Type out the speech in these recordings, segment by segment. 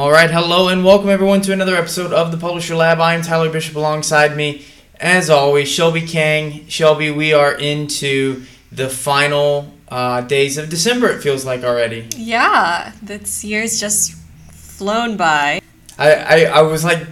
All right, hello and welcome everyone to another episode of the Publisher Lab. I'm Tyler Bishop alongside me, as always, Shelby Kang. Shelby, we are into the final uh, days of December, it feels like already. Yeah, this year's just flown by. I, I, I was like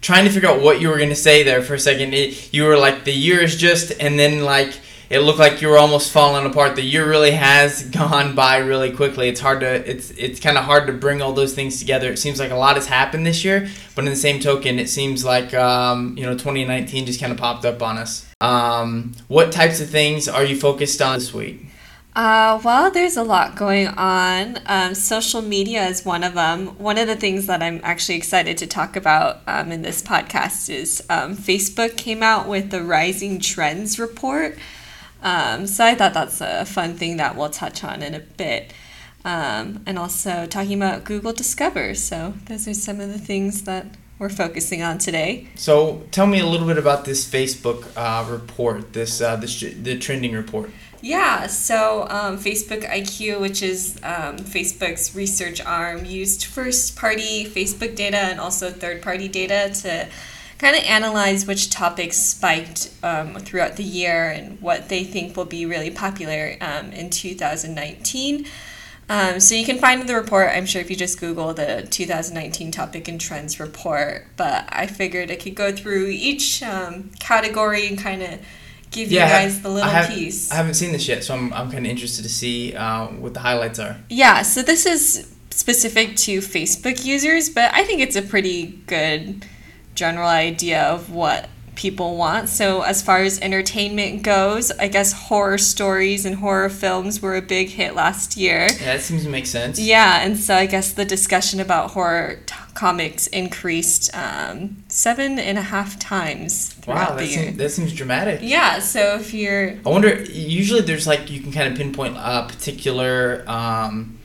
trying to figure out what you were going to say there for a second. It, you were like, the year is just, and then like, it looked like you were almost falling apart. The year really has gone by really quickly. It's hard to it's it's kind of hard to bring all those things together. It seems like a lot has happened this year, but in the same token, it seems like um, you know 2019 just kind of popped up on us. Um, what types of things are you focused on this week? Uh, well, there's a lot going on. Um, social media is one of them. One of the things that I'm actually excited to talk about um, in this podcast is um, Facebook came out with the Rising Trends report. Um, so I thought that's a fun thing that we'll touch on in a bit. Um, and also talking about Google Discover. So those are some of the things that we're focusing on today. So tell me a little bit about this Facebook uh, report, this uh, this the trending report. Yeah, so um, Facebook IQ, which is um, Facebook's research arm, used first party Facebook data and also third party data to kind of analyze which topics spiked um, throughout the year and what they think will be really popular um, in 2019. Um, so you can find the report, I'm sure, if you just Google the 2019 Topic and Trends report. But I figured I could go through each um, category and kind of give yeah, you guys the little I have, piece. I haven't seen this yet, so I'm, I'm kind of interested to see uh, what the highlights are. Yeah, so this is specific to Facebook users, but I think it's a pretty good general idea of what people want. So, as far as entertainment goes, I guess horror stories and horror films were a big hit last year. Yeah, that seems to make sense. Yeah, and so I guess the discussion about horror t- comics increased um, seven and a half times. Wow, that seems, that seems dramatic. Yeah, so if you're. I wonder, usually there's like, you can kind of pinpoint a particular. Um,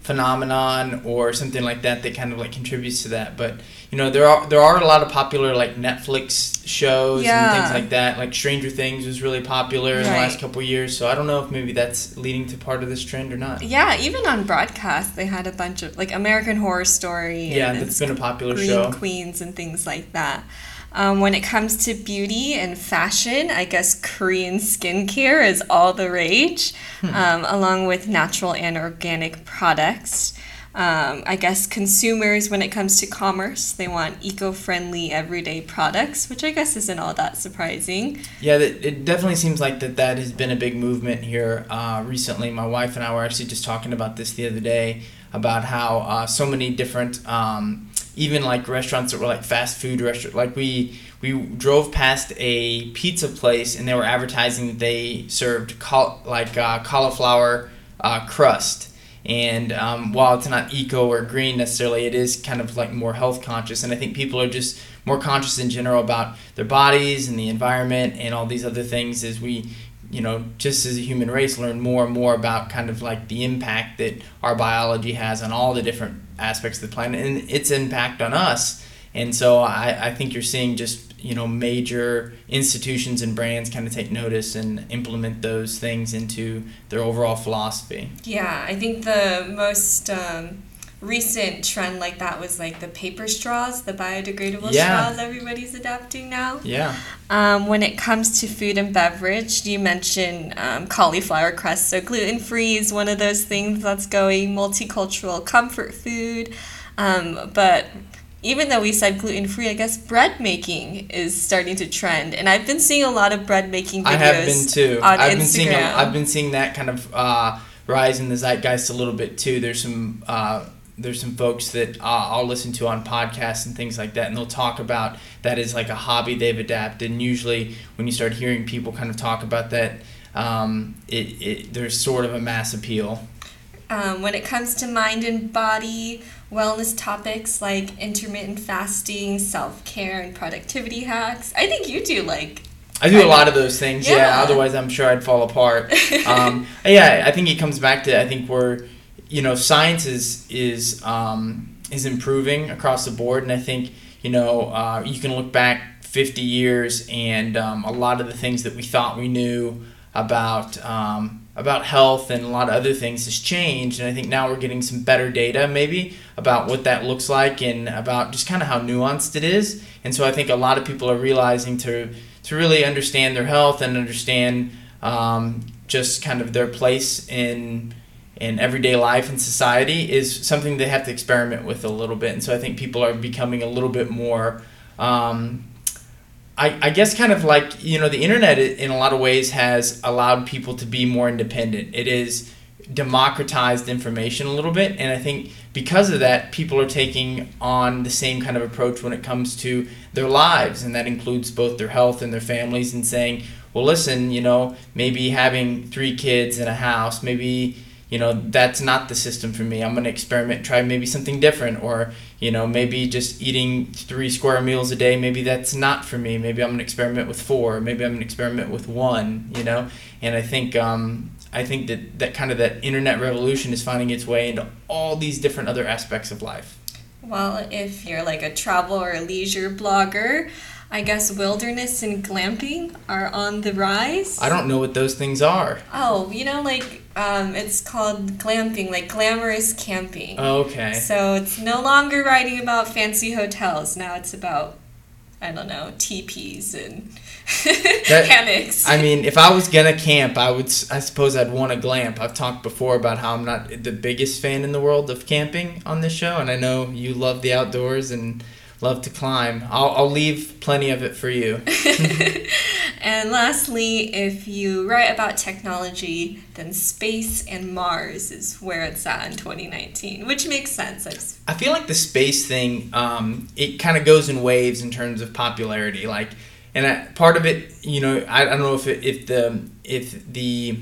phenomenon or something like that that kind of like contributes to that but you know there are there are a lot of popular like Netflix shows yeah. and things like that. Like Stranger Things was really popular in the last couple years, so I don't know if maybe that's leading to part of this trend or not. Yeah, even on broadcast they had a bunch of like American Horror Story. Yeah, that's been a popular Green show. Queens and things like that. Um, when it comes to beauty and fashion, I guess Korean skincare is all the rage, hmm. um, along with natural and organic products. Um, I guess consumers, when it comes to commerce, they want eco friendly everyday products, which I guess isn't all that surprising. Yeah, it definitely seems like that that has been a big movement here uh, recently. My wife and I were actually just talking about this the other day about how uh, so many different, um, even like restaurants that were like fast food restaurants, like we we drove past a pizza place and they were advertising that they served col- like uh, cauliflower uh, crust and um, while it's not eco or green necessarily, it is kind of like more health conscious. And I think people are just more conscious in general about their bodies and the environment and all these other things as we, you know, just as a human race, learn more and more about kind of like the impact that our biology has on all the different aspects of the planet and its impact on us. And so I, I think you're seeing just you know major institutions and brands kind of take notice and implement those things into their overall philosophy. Yeah i think the most um, recent trend like that was like the paper straws the biodegradable yeah. straws everybody's adapting now. Yeah. Um, when it comes to food and beverage you mentioned um, cauliflower crust. So gluten-free is one of those things that's going multicultural comfort food. Um, but even though we said gluten free, I guess bread making is starting to trend, and I've been seeing a lot of bread making videos. I have been too. On I've Instagram. been seeing. A, I've been seeing that kind of uh, rise in the zeitgeist a little bit too. There's some. Uh, there's some folks that uh, I'll listen to on podcasts and things like that, and they'll talk about that as like a hobby they've adapted. And usually, when you start hearing people kind of talk about that, um, it, it there's sort of a mass appeal. Um, when it comes to mind and body, wellness topics like intermittent fasting, self care, and productivity hacks. I think you do like. I do a lot of those things, yeah. yeah otherwise, I'm sure I'd fall apart. um, yeah, I think it comes back to I think we're, you know, science is is um, is improving across the board, and I think you know uh, you can look back 50 years and um, a lot of the things that we thought we knew about um, about health and a lot of other things has changed, and I think now we're getting some better data maybe about what that looks like and about just kind of how nuanced it is. And so I think a lot of people are realizing to to really understand their health and understand um, just kind of their place in in everyday life and society is something they have to experiment with a little bit. And so I think people are becoming a little bit more. Um, I, I guess kind of like you know the internet in a lot of ways has allowed people to be more independent. It is democratized information a little bit and i think because of that people are taking on the same kind of approach when it comes to their lives and that includes both their health and their families and saying well listen you know maybe having three kids in a house maybe you know that's not the system for me. I'm going to experiment try maybe something different or you know maybe just eating three square meals a day maybe that's not for me. Maybe i'm going to experiment with four maybe i'm going to experiment with one you know? And i think um, i think that that kind of that internet revolution is finding its way into all these different other aspects of life. Well if you're like a travel or leisure blogger I guess wilderness and glamping are on the rise. I don't know what those things are. Oh, you know, like um, it's called glamping, like glamorous camping. Oh, okay. So it's no longer writing about fancy hotels. Now it's about, I don't know, teepees and that, hammocks. I mean, if I was gonna camp, I would. I suppose I'd want a glamp. I've talked before about how I'm not the biggest fan in the world of camping on this show, and I know you love the outdoors and love to climb. I'll, I'll leave plenty of it for you. and lastly, if you write about technology, then space and Mars is where it's at in 2019, which makes sense. I, I feel like the space thing, um, it kind of goes in waves in terms of popularity. Like, and I, part of it, you know, I, I don't know if it, if the if the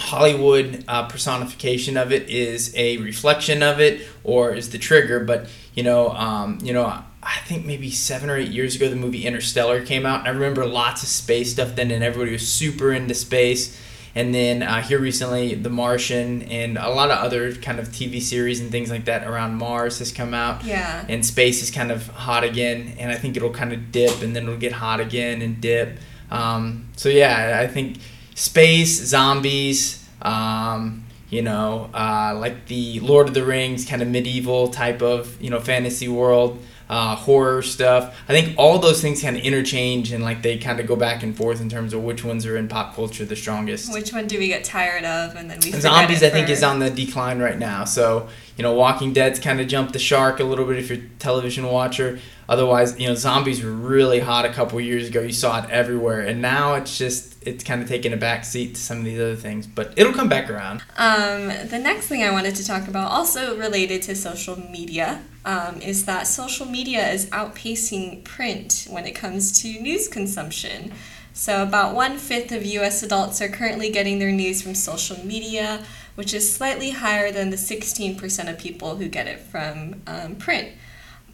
Hollywood uh, personification of it is a reflection of it or is the trigger, but you know, um, you know I think maybe seven or eight years ago, the movie Interstellar came out. And I remember lots of space stuff then, and everybody was super into space. And then uh, here recently, The Martian and a lot of other kind of TV series and things like that around Mars has come out. Yeah. And space is kind of hot again, and I think it'll kind of dip and then it'll get hot again and dip. Um, so yeah, I think space, zombies, um, you know, uh, like the Lord of the Rings kind of medieval type of you know fantasy world uh, horror stuff. I think all those things kind of interchange and like they kind of go back and forth in terms of which ones are in pop culture the strongest. Which one do we get tired of and then we zombies? I think is on the decline right now. So you know, Walking Dead's kind of jumped the shark a little bit if you're a television watcher. Otherwise, you know, zombies were really hot a couple years ago. You saw it everywhere, and now it's just it's kind of taking a back seat to some of these other things. But it'll come back around. Um, the next thing I wanted to talk about, also related to social media, um, is that social media is outpacing print when it comes to news consumption. So, about one fifth of US adults are currently getting their news from social media, which is slightly higher than the 16% of people who get it from um, print.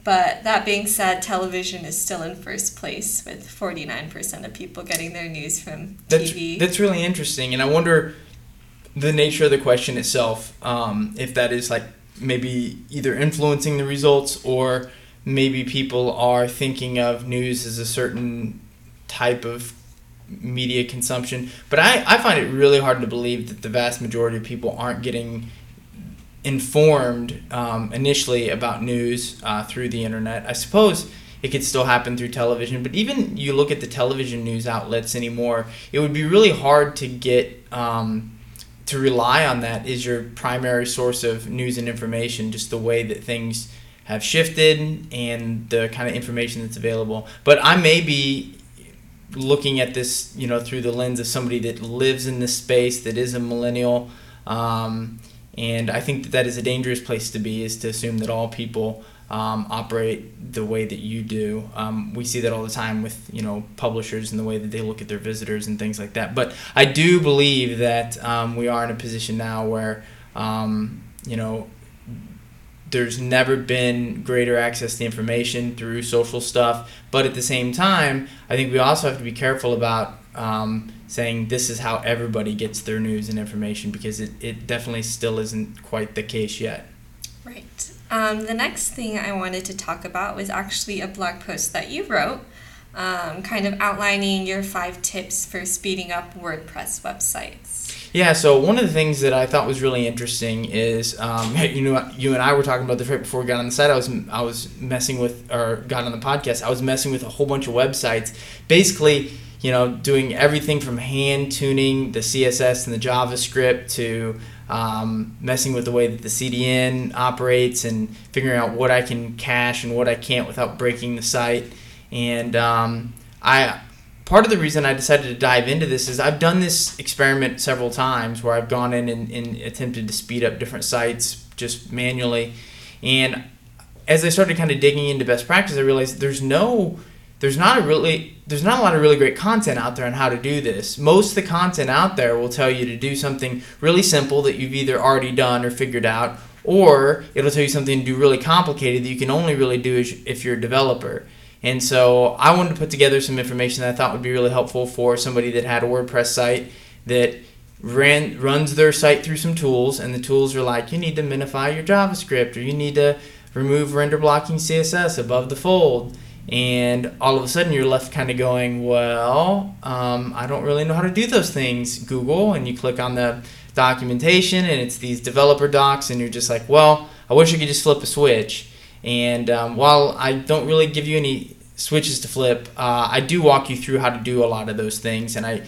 But that being said, television is still in first place with 49% of people getting their news from TV. That's, that's really interesting. And I wonder the nature of the question itself, um, if that is like maybe either influencing the results or maybe people are thinking of news as a certain type of media consumption. But I, I find it really hard to believe that the vast majority of people aren't getting informed um, initially about news uh, through the internet. I suppose it could still happen through television, but even you look at the television news outlets anymore, it would be really hard to get. Um, to rely on that is your primary source of news and information, just the way that things have shifted and the kind of information that's available. But I may be looking at this, you know, through the lens of somebody that lives in this space, that is a millennial, um, and I think that that is a dangerous place to be, is to assume that all people um, operate the way that you do. Um, we see that all the time with you know publishers and the way that they look at their visitors and things like that. But I do believe that um, we are in a position now where um, you know there's never been greater access to information through social stuff. But at the same time, I think we also have to be careful about um, saying this is how everybody gets their news and information because it, it definitely still isn't quite the case yet. Right. Um, the next thing I wanted to talk about was actually a blog post that you wrote. um, kind of outlining your five tips for speeding up WordPress websites. Yeah, so one of the things that I thought was really interesting is, um, you know, you and I were talking about this right before we got on the site. I was I was messing with or got on the podcast. I was messing with a whole bunch of websites, basically, you know, doing everything from hand tuning the CSS and the JavaScript to um, messing with the way that the CDN operates and figuring out what I can cache and what I can't without breaking the site. And um, I part of the reason I decided to dive into this is I've done this experiment several times where I've gone in and, and attempted to speed up different sites just manually. And as I started kind of digging into best practice, I realized there's no there's not a really there's not a lot of really great content out there on how to do this. Most of the content out there will tell you to do something really simple that you've either already done or figured out, or it'll tell you something to do really complicated that you can only really do if you're a developer. And so I wanted to put together some information that I thought would be really helpful for somebody that had a WordPress site that ran runs their site through some tools, and the tools are like you need to minify your JavaScript or you need to remove render blocking CSS above the fold and all of a sudden you're left kind of going, well, um, I don't really know how to do those things, Google. And you click on the documentation, and it's these developer docs, and you're just like, well, I wish I could just flip a switch. And um, while I don't really give you any switches to flip, uh, I do walk you through how to do a lot of those things, and I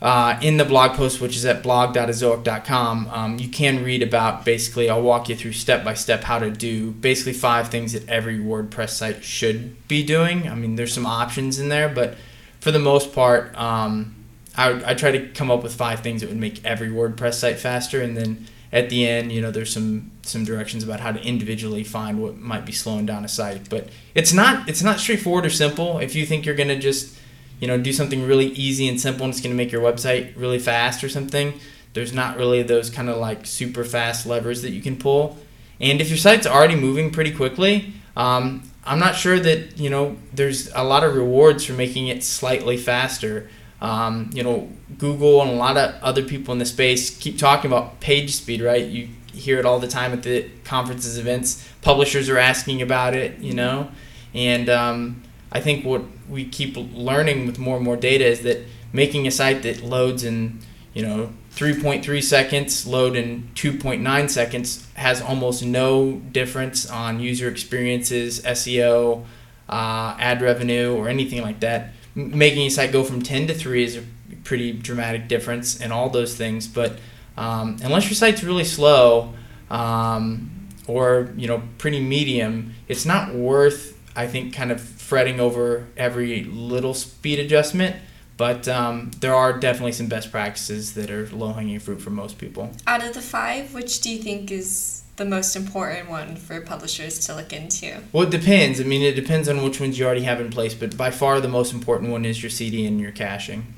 uh, in the blog post, which is at blog.ezoic.com, um, you can read about basically, I'll walk you through step by step how to do basically five things that every WordPress site should be doing. I mean, there's some options in there, but for the most part, um, I, I try to come up with five things that would make every WordPress site faster. And then at the end, you know, there's some, some directions about how to individually find what might be slowing down a site. But it's not, it's not straightforward or simple. If you think you're going to just you know, do something really easy and simple and it's going to make your website really fast or something. There's not really those kind of like super fast levers that you can pull. And if your site's already moving pretty quickly, um, I'm not sure that, you know, there's a lot of rewards for making it slightly faster. Um, you know, Google and a lot of other people in the space keep talking about page speed, right? You hear it all the time at the conferences, events. Publishers are asking about it, you know, and um, I think what we keep learning with more and more data is that making a site that loads in you know 3.3 seconds load in 2.9 seconds has almost no difference on user experiences seo uh, ad revenue or anything like that. Making a site go from 10 to 3 is a pretty dramatic difference in all those things but um, unless your site's really slow um, or you know pretty medium it's not worth i think kind of fretting over every little speed adjustment. But um, there are definitely some best practices that are low hanging fruit for most people. Out of the five, which do you think is the most important one for publishers to look into? Well, it depends. I mean, it depends on which ones you already have in place, but by far the most important one is your CDN and your caching.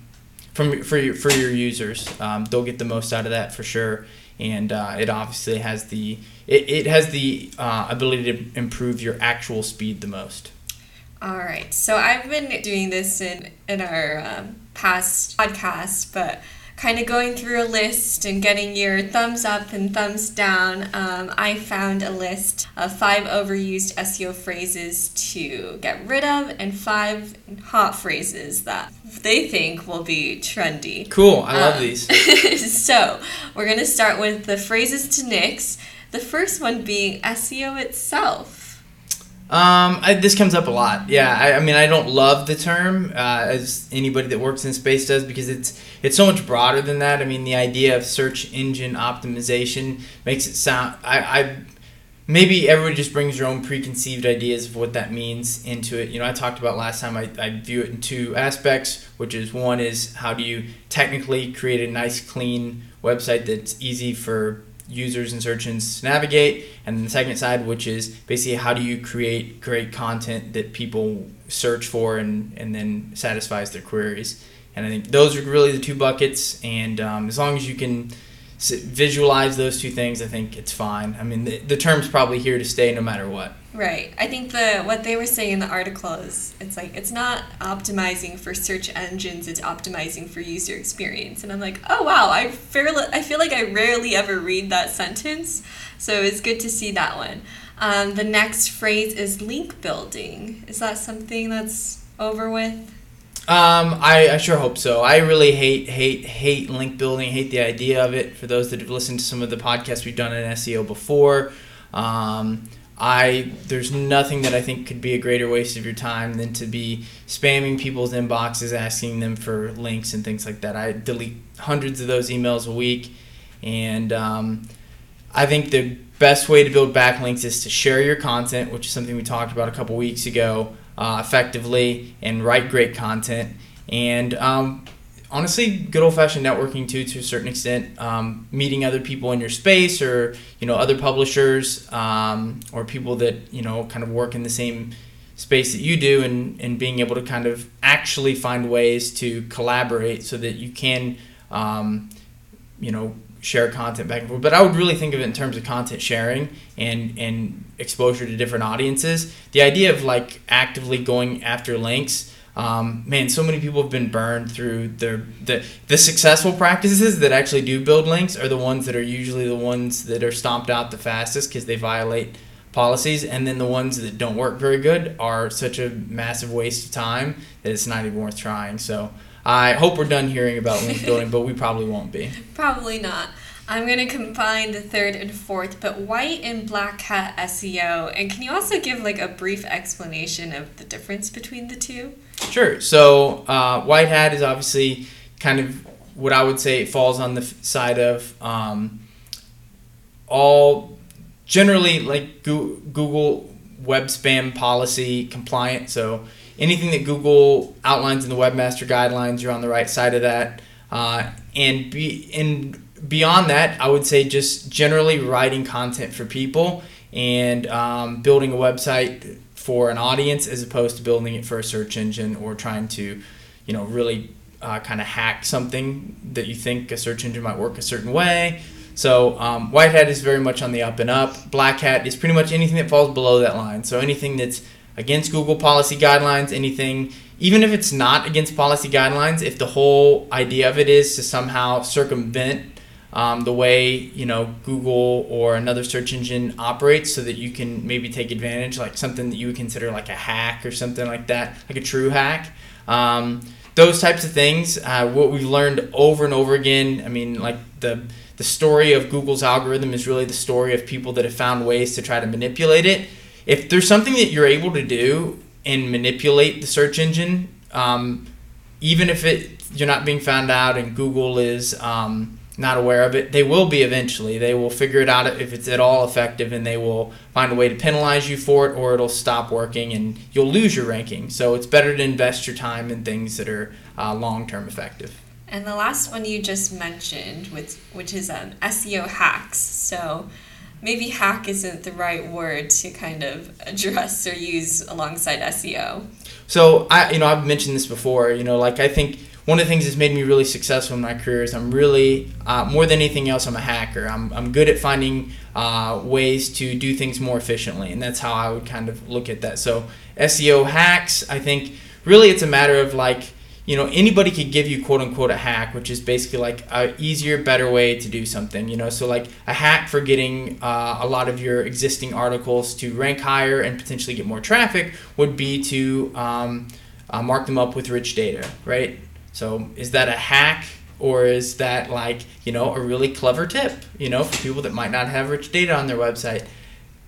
From for your for your users, um, they'll get the most out of that for sure, and uh, it obviously has the it, it has the uh, ability to improve your actual speed the most. All right. So I've been doing this in in our um, past podcast, but kind of going through a list and getting your thumbs up and thumbs down. Um, I found a list of five overused SEO phrases to get rid of and five hot phrases that they think will be trendy. Cool. I love um, these. so we're gonna start with the phrases to nix. The first one being SEO itself. Um, I, this comes up a lot. Yeah, I, I mean, I don't love the term uh, as anybody that works in space does because it's it's so much broader than that. I mean, the idea of search engine optimization makes it sound. I, I maybe everybody just brings their own preconceived ideas of what that means into it. You know, I talked about last time. I, I view it in two aspects, which is one is how do you technically create a nice, clean website that's easy for users and search to navigate, and then the second side, which is basically how do you create great content that people search for and, and then satisfies their queries. And I think those are really the two buckets, and um, as long as you can visualize those two things, I think it's fine. I mean, the, the term's probably here to stay no matter what. Right. I think the what they were saying in the article is it's like it's not optimizing for search engines, it's optimizing for user experience. And I'm like, "Oh wow, I fairly I feel like I rarely ever read that sentence." So it's good to see that one. Um, the next phrase is link building. Is that something that's over with? Um, I, I sure hope so. I really hate hate hate link building. Hate the idea of it. For those that have listened to some of the podcasts we've done in SEO before, um, I there's nothing that I think could be a greater waste of your time than to be spamming people's inboxes, asking them for links and things like that. I delete hundreds of those emails a week, and um, I think the best way to build backlinks is to share your content, which is something we talked about a couple weeks ago, uh, effectively, and write great content. And um, honestly, good old fashioned networking too, to a certain extent. Um, meeting other people in your space, or you know, other publishers, um, or people that you know kind of work in the same space that you do, and and being able to kind of actually find ways to collaborate so that you can, um, you know, share content back and forth. But I would really think of it in terms of content sharing and and exposure to different audiences. The idea of like actively going after links. Um, man, so many people have been burned through their the the successful practices that actually do build links are the ones that are usually the ones that are stomped out the fastest because they violate policies, and then the ones that don't work very good are such a massive waste of time that it's not even worth trying. So I hope we're done hearing about link building, but we probably won't be. Probably not. I'm going to combine the third and fourth, but white and black hat SEO. And can you also give like a brief explanation of the difference between the two? Sure. So uh, white hat is obviously kind of what I would say it falls on the side of um, all generally like Google web spam policy compliant. So anything that Google outlines in the webmaster guidelines, you're on the right side of that. Uh, and be and beyond that, I would say just generally writing content for people and um, building a website for an audience as opposed to building it for a search engine or trying to, you know, really uh, kind of hack something that you think a search engine might work a certain way. So um, white hat is very much on the up and up. Black hat is pretty much anything that falls below that line. So anything that's against Google policy guidelines, anything, even if it's not against policy guidelines, if the whole idea of it is to somehow circumvent um, the way you know Google or another search engine operates, so that you can maybe take advantage, like something that you would consider like a hack or something like that, like a true hack. Um, those types of things. Uh, what we've learned over and over again. I mean, like the the story of Google's algorithm is really the story of people that have found ways to try to manipulate it. If there's something that you're able to do and manipulate the search engine, um, even if it you're not being found out and Google is um, not aware of it, they will be eventually. They will figure it out if it's at all effective and they will find a way to penalize you for it or it'll stop working and you'll lose your ranking. So it's better to invest your time in things that are uh, long term effective. And the last one you just mentioned, which, which is um, SEO hacks. So maybe hack isn't the right word to kind of address or use alongside SEO. So I, you know, I've mentioned this before. You know, like I think one of the things that's made me really successful in my career is I'm really, uh, more than anything else, I'm a hacker. I'm, I'm good at finding uh, ways to do things more efficiently, and that's how I would kind of look at that. So, SEO hacks, I think really it's a matter of like, you know, anybody could give you quote unquote a hack, which is basically like a easier, better way to do something, you know. So, like a hack for getting uh, a lot of your existing articles to rank higher and potentially get more traffic would be to um, uh, mark them up with rich data, right? So is that a hack or is that like, you know, a really clever tip, you know, for people that might not have rich data on their website?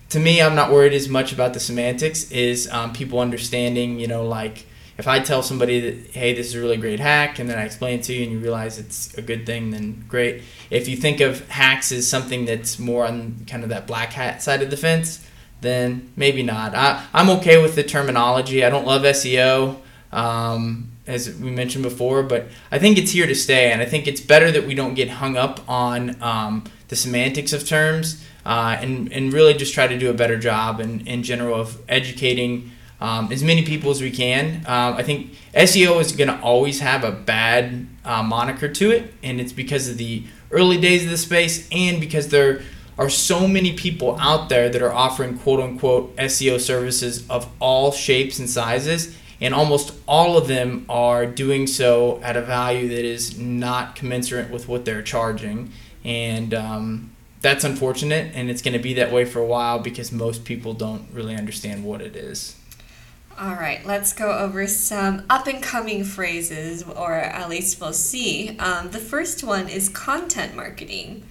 To me, I'm not worried as much about the semantics is um, people understanding, you know, like if I tell somebody that, hey, this is a really great hack, and then I explain it to you and you realize it's a good thing, then great. If you think of hacks as something that's more on kind of that black hat side of the fence, then maybe not. I, I'm okay with the terminology. I don't love SEO. Um, as we mentioned before, but I think it's here to stay, and I think it's better that we don't get hung up on um, the semantics of terms uh, and, and really just try to do a better job in, in general of educating um, as many people as we can. Uh, I think SEO is going to always have a bad uh, moniker to it, and it's because of the early days of the space and because there are so many people out there that are offering quote unquote SEO services of all shapes and sizes and almost all of them are doing so at a value that is not commensurate with what they're charging. And um, that's unfortunate and it's going to be that way for a while because most people don't really understand what it is. All right, let's go over some up and coming phrases, or at least we'll see. Um, the first one is content marketing,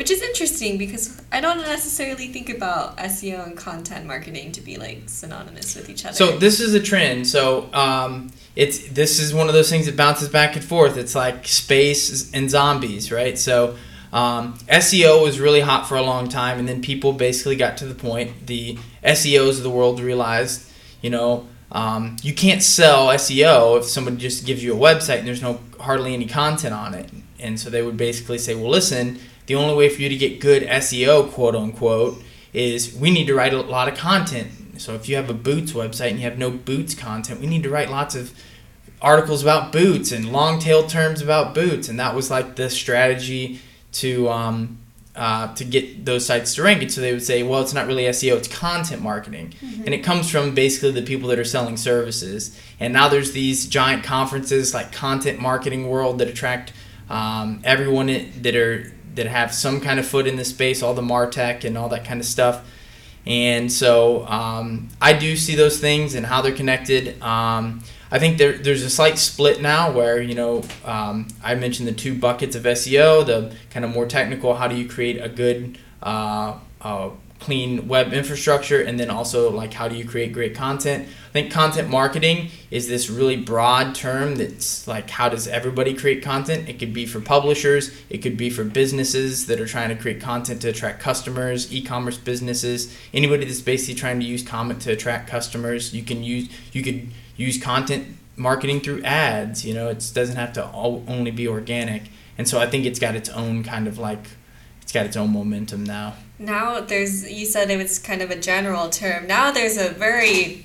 which is interesting because I don't necessarily think about SEO and content marketing to be like synonymous with each other. So this is a trend. So um, it's this is one of those things that bounces back and forth. It's like space and zombies, right? So um, SEO was really hot for a long time, and then people basically got to the point. The SEOs of the world realized, you know, um, you can't sell SEO if somebody just gives you a website and there's no hardly any content on it. And so they would basically say, well, listen, the only way for you to get good SEO, quote unquote, is we need to write a lot of content. So if you have a boots website and you have no boots content, we need to write lots of articles about boots and long tail terms about boots. And that was like the strategy to um, uh, to get those sites to rank. And so they would say, well, it's not really SEO, it's content marketing. Mm-hmm. And it comes from basically the people that are selling services. And now there's these giant conferences like Content Marketing World that attract um, everyone that are that have some kind of foot in the space, all the Martech and all that kind of stuff. And so um, I do see those things and how they're connected. Um, I think there, there's a slight split now where, you know, um, I mentioned the two buckets of SEO, the kind of more technical, how do you create a good, uh, uh, clean web infrastructure, and then also like how do you create great content. I think content marketing is this really broad term that's like how does everybody create content? It could be for publishers, it could be for businesses that are trying to create content to attract customers, e-commerce businesses, anybody that's basically trying to use comment to attract customers. You can use you could use content marketing through ads. You know, it doesn't have to all, only be organic. And so I think it's got its own kind of like, it's got its own momentum now. Now there's, you said it was kind of a general term. Now there's a very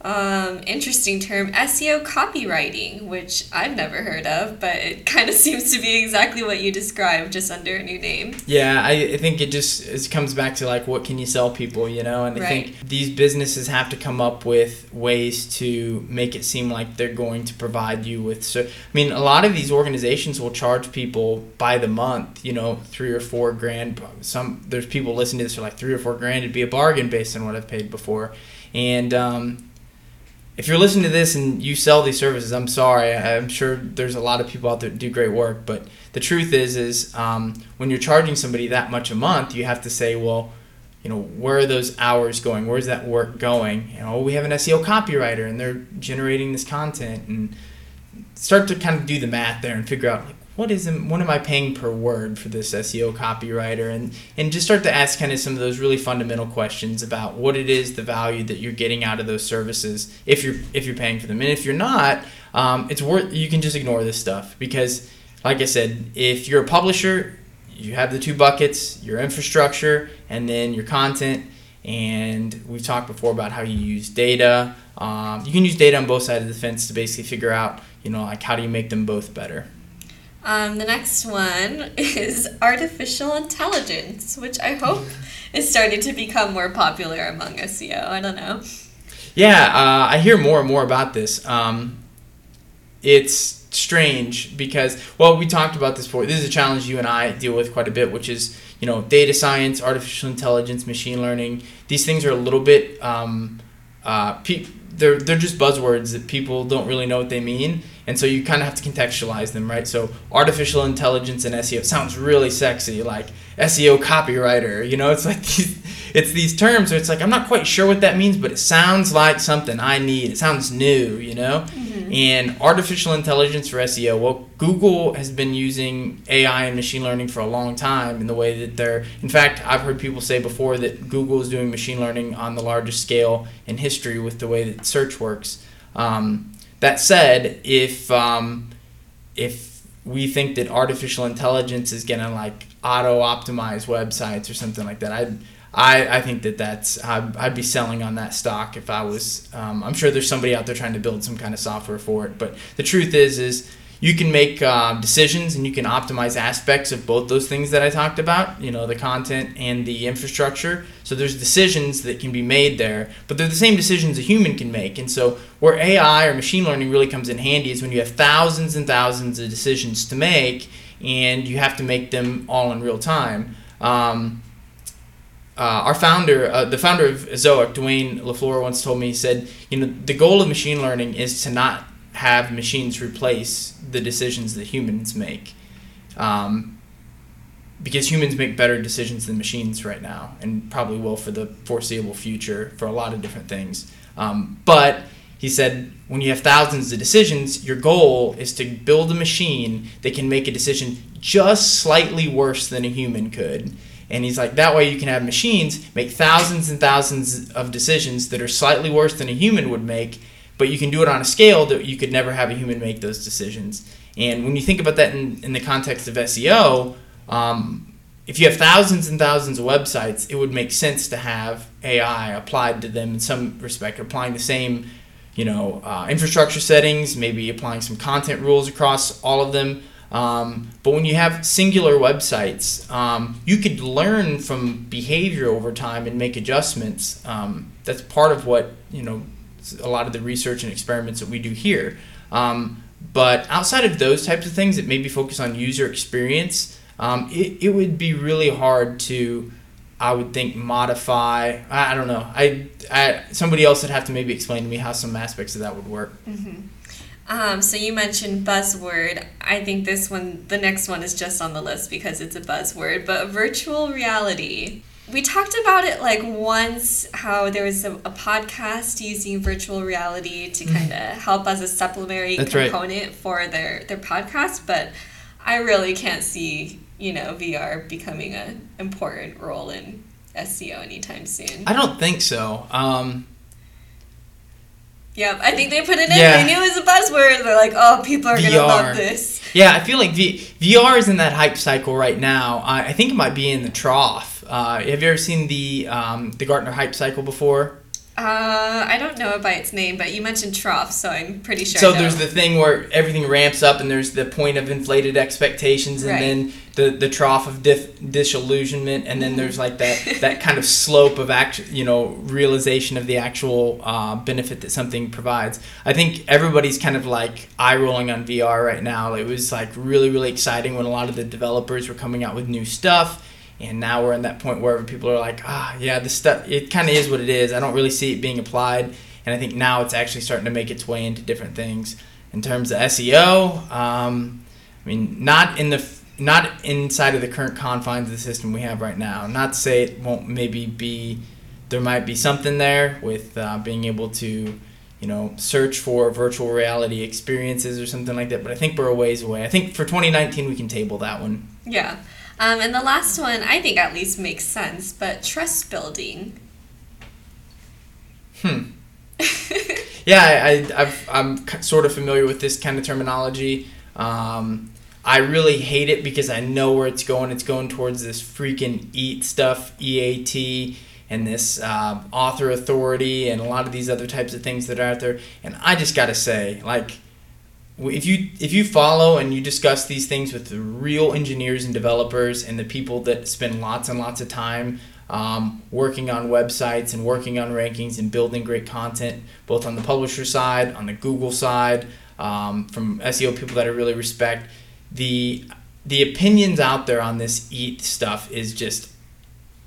um, interesting term, SEO copywriting, which I've never heard of, but it kind of seems to be exactly what you described, just under a new name. Yeah, I, I think it just it comes back to like what can you sell people, you know? And I right. think these businesses have to come up with ways to make it seem like they're going to provide you with. So, I mean, a lot of these organizations will charge people by the month, you know, three or four grand. Some there's people listening to this are like three or four grand. It'd be a bargain based on what I've paid before, and um, if you're listening to this and you sell these services, I'm sorry. I'm sure there's a lot of people out there that do great work, but the truth is, is um, when you're charging somebody that much a month, you have to say, well, you know, where are those hours going? Where's that work going? You know, we have an SEO copywriter and they're generating this content and start to kind of do the math there and figure out like what is what am I paying per word for this SEO copywriter? And and just start to ask kind of some of those really fundamental questions about what it is the value that you're getting out of those services if you're if you're paying for them. And if you're not um, it's worth you can just ignore this stuff because like I said if you're a publisher you have the two buckets your infrastructure and then your content. And we've talked before about how you use data. Um, you can use data on both sides of the fence to basically figure out you know like how do you make them both better um, the next one is artificial intelligence, which I hope is starting to become more popular among SEO. I don't know. Yeah, uh, I hear more and more about this. Um, it's strange because, well, we talked about this before. This is a challenge you and I deal with quite a bit, which is, you know, data science, artificial intelligence, machine learning. These things are a little bit, um, uh, pe- they're, they're just buzzwords that people don't really know what they mean and so you kind of have to contextualize them, right? So artificial intelligence and SEO sounds really sexy, like SEO copywriter. You know, it's like these, it's these terms where it's like I'm not quite sure what that means, but it sounds like something I need. It sounds new, you know. Mm-hmm. And artificial intelligence for SEO. Well, Google has been using AI and machine learning for a long time in the way that they're. In fact, I've heard people say before that Google is doing machine learning on the largest scale in history with the way that search works. Um, that said, if um, if we think that artificial intelligence is gonna like auto optimize websites or something like that, I'd I, I think that that's I'd, I'd be selling on that stock if I was. Um, I'm sure there's somebody out there trying to build some kind of software for it, but the truth is is you can make um, decisions and you can optimize aspects of both those things that I talked about, you know, the content and the infrastructure. So there's decisions that can be made there, but they're the same decisions a human can make. And so where AI or machine learning really comes in handy is when you have thousands and thousands of decisions to make and you have to make them all in real time. Um, uh, our founder, uh, the founder of Ezoic, Dwayne LaFleur, once told me, he said, you know, the goal of machine learning is to not have machines replace the decisions that humans make. Um, because humans make better decisions than machines right now, and probably will for the foreseeable future for a lot of different things. Um, but he said, when you have thousands of decisions, your goal is to build a machine that can make a decision just slightly worse than a human could and he's like, that way you can have machines make thousands and thousands of decisions that are slightly worse than a human would make, but you can do it on a scale that you could never have a human make those decisions. And when you think about that in, in the context of SEO, um, if you have thousands and thousands of websites, it would make sense to have AI applied to them in some respect, applying the same, you know, uh, infrastructure settings, maybe applying some content rules across all of them. Um, but when you have singular websites, um, you could learn from behavior over time and make adjustments. Um, that's part of what you know a lot of the research and experiments that we do here. Um, but outside of those types of things that maybe focus on user experience, um, it, it would be really hard to, I would think, modify. I, I don't know. I, I somebody else would have to maybe explain to me how some aspects of that would work. Mm-hmm. Um, so you mentioned buzzword. I think this one, the next one is just on the list because it's a buzzword, but virtual reality. We talked about it like once how there was a, a podcast using virtual reality to kind of help as a supplementary That's component right. for their, their podcast, but I really can't see, you know, VR becoming an important role in SEO anytime soon. I don't think so. Um, Yep, I think they put it in. Yeah. They knew it was a buzzword. They're like, oh, people are gonna love this. Yeah, I feel like v- VR is in that hype cycle right now. I, I think it might be in the trough. Uh, have you ever seen the um, the Gartner hype cycle before? Uh, I don't know it by its name, but you mentioned trough, so I'm pretty sure. so there's the thing where everything ramps up, and there's the point of inflated expectations, and Right. then the the trough of dif- disillusionment, and then there's like that that kind of slope of act, you know, realization of the actual uh, benefit that something provides. I think everybody's kind of like eye rolling on VR right now. It was like really really exciting when a lot of the developers were coming out with new stuff. And now we're in that point where people are like, ah, yeah, this stuff, it kind of is what it is. I don't really see it being applied. And I think now it's actually starting to make its way into different things. In terms of SEO, um, I mean, not in the not inside of the current confines of the system we have right now. Not to say it won't maybe be there might be something there with uh, being able to, you know, search for virtual reality experiences or something like that. But I think we're a ways away. I think for 2019 we can table that one. yeah. Um, and the last one, I think at least makes sense, but trust building. Hmm. Yeah, I, I, I've, I'm sort of familiar with this kind of terminology. Um, I really hate it because I know where it's going. It's going towards this freaking EAT stuff, EAT, and this uh, author authority, and a lot of these other types of things that are out there. And I just gotta say, like, if you if you follow and you discuss these things with the real engineers and developers and the people that spend lots and lots of time um, working on websites and working on rankings and building great content, both on the publisher side, on the Google side, um, from SEO people that I really respect. The the opinions out there on this EAT stuff is just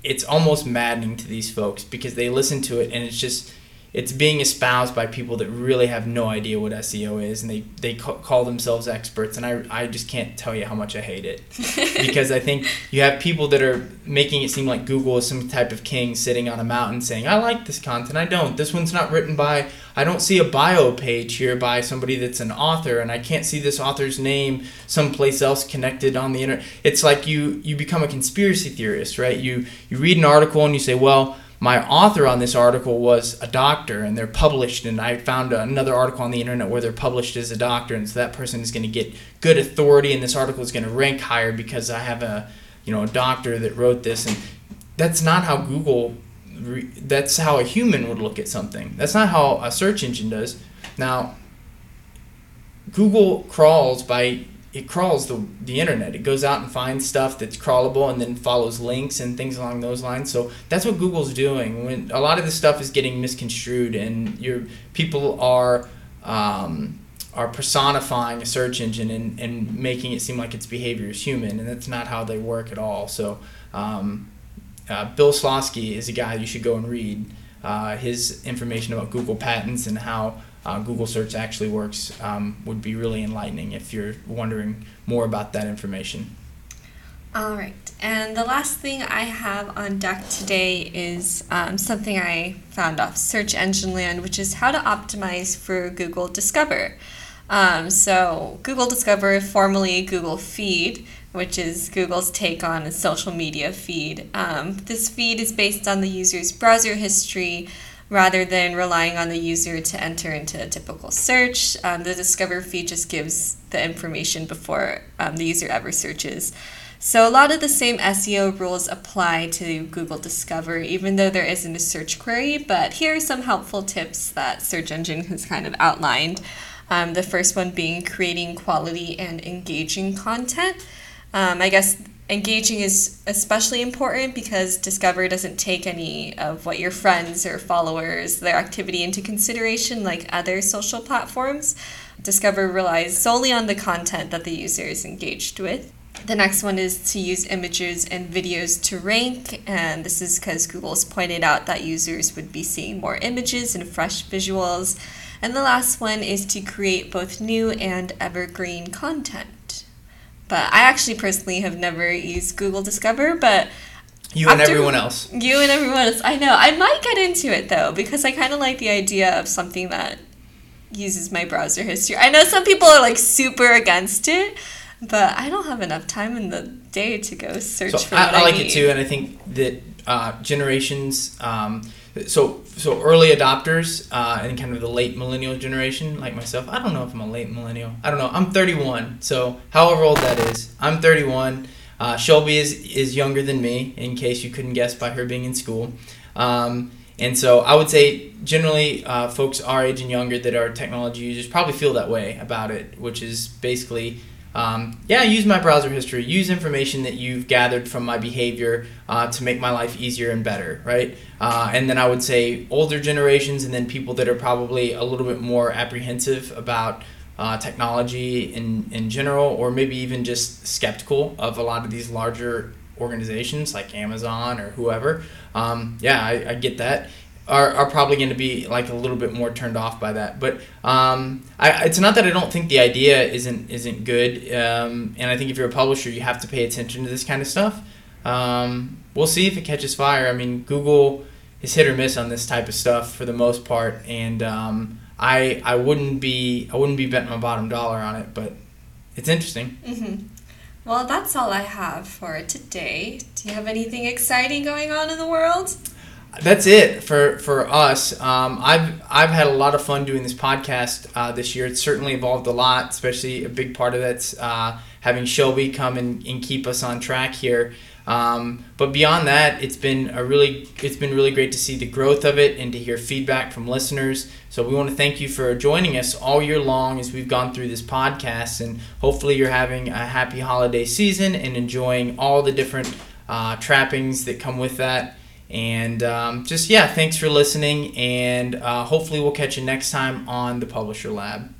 it's almost maddening to these folks because they listen to it and it's just it's being espoused by people that really have no idea what SEO is and they they ca- call themselves experts and I I just can't tell you how much I hate it because I think you have people that are making it seem like Google is some type of king sitting on a mountain saying, I like this content, I don't. This one's not written by, I don't see a bio page here by somebody that's an author, and I can't see this author's name someplace else connected on the internet. It's like you, you become a conspiracy theorist, right? You, you read an article and you say, well, my author on this article was a doctor and they're published and i found another article on the internet where they're published as a doctor and so that person is going to get good authority and this article is going to rank higher because i have a you know a doctor that wrote this and that's not how google that's how a human would look at something. That's not how a search engine does. Now google crawls by it crawls the, the internet. It goes out and finds stuff that's crawlable and then follows links and things along those lines. So that's what Google's doing. When a lot of this stuff is getting misconstrued and your people are um, are personifying a search engine and, and making it seem like its behavior is human, and that's not how they work at all. So um, uh, Bill Slawski is a guy you should go and read. Uh, his information about Google patents and how uh, Google search actually works um, would be really enlightening if you're wondering more about that information. All right. And the last thing I have on deck today is um, something I found off Search Engine Land, which is how to optimize for Google Discover. Um, so, Google Discover, formerly Google Feed, which is Google's take on a social media feed. Um, this feed is based on the user's browser history rather than relying on the user to enter into a typical search. Um, the Discover feed just gives the information before um, the user ever searches. So, a lot of the same SEO rules apply to Google Discover, even though there isn't a search query. But here are some helpful tips that Search Engine has kind of outlined. Um, the first one being creating quality and engaging content. Um, I guess engaging is especially important because Discover doesn't take any of what your friends or followers, their activity into consideration like other social platforms. Discover relies solely on the content that the user is engaged with. The next one is to use images and videos to rank, and this is because Google's pointed out that users would be seeing more images and fresh visuals. And the last one is to create both new and evergreen content. But I actually personally have never used Google Discover, but you and everyone else. You and everyone else. I know. I might get into it though because I kind of like the idea of something that uses my browser history. I know some people are like super against it, but I don't have enough time in the day to go search so for I, what I like need. it too, and I think that uh, generations. Um, so so early adopters uh, and kind of the late millennial generation, like myself. I don't know if I'm a late millennial. I don't know. I'm 31, so however old that is, I'm 31. Uh, Shelby is is younger than me, in case you couldn't guess by her being in school. Um, and so I would say generally uh, folks our age and younger that are technology users probably feel that way about it, which is basically um, yeah, use my browser history. Use information that you've gathered from my behavior uh, to make my life easier and better, right? Uh, and then I would say older generations, and then people that are probably a little bit more apprehensive about uh, technology in in general, or maybe even just skeptical of a lot of these larger organizations like Amazon or whoever. Um, yeah, I, I get that are, are probably going to be like a little bit more turned off by that. But um, I, it's not that I don't think the idea isn't isn't good. Um, and I think if you're a publisher, you have to pay attention to this kind of stuff. Um, we'll see if it catches fire. I mean, Google is hit or miss on this type of stuff for the most part, and um, I I wouldn't be I wouldn't be betting my bottom dollar on it, but it's interesting. Mm-hmm. Well, that's all I have for today. Do you have anything exciting going on in the world? That's it for for us. Um, I've I've had a lot of fun doing this podcast uh, this year. It's certainly evolved a lot, especially a big part of that's uh, having Shelby come and, and keep us on track here. Um, but beyond that, it's been a really it's been really great to see the growth of it and to hear feedback from listeners. So we want to thank you for joining us all year long as we've gone through this podcast, and hopefully you're having a happy holiday season and enjoying all the different uh, trappings that come with that. And um, just, yeah, thanks for listening. And uh, hopefully, we'll catch you next time on the Publisher Lab.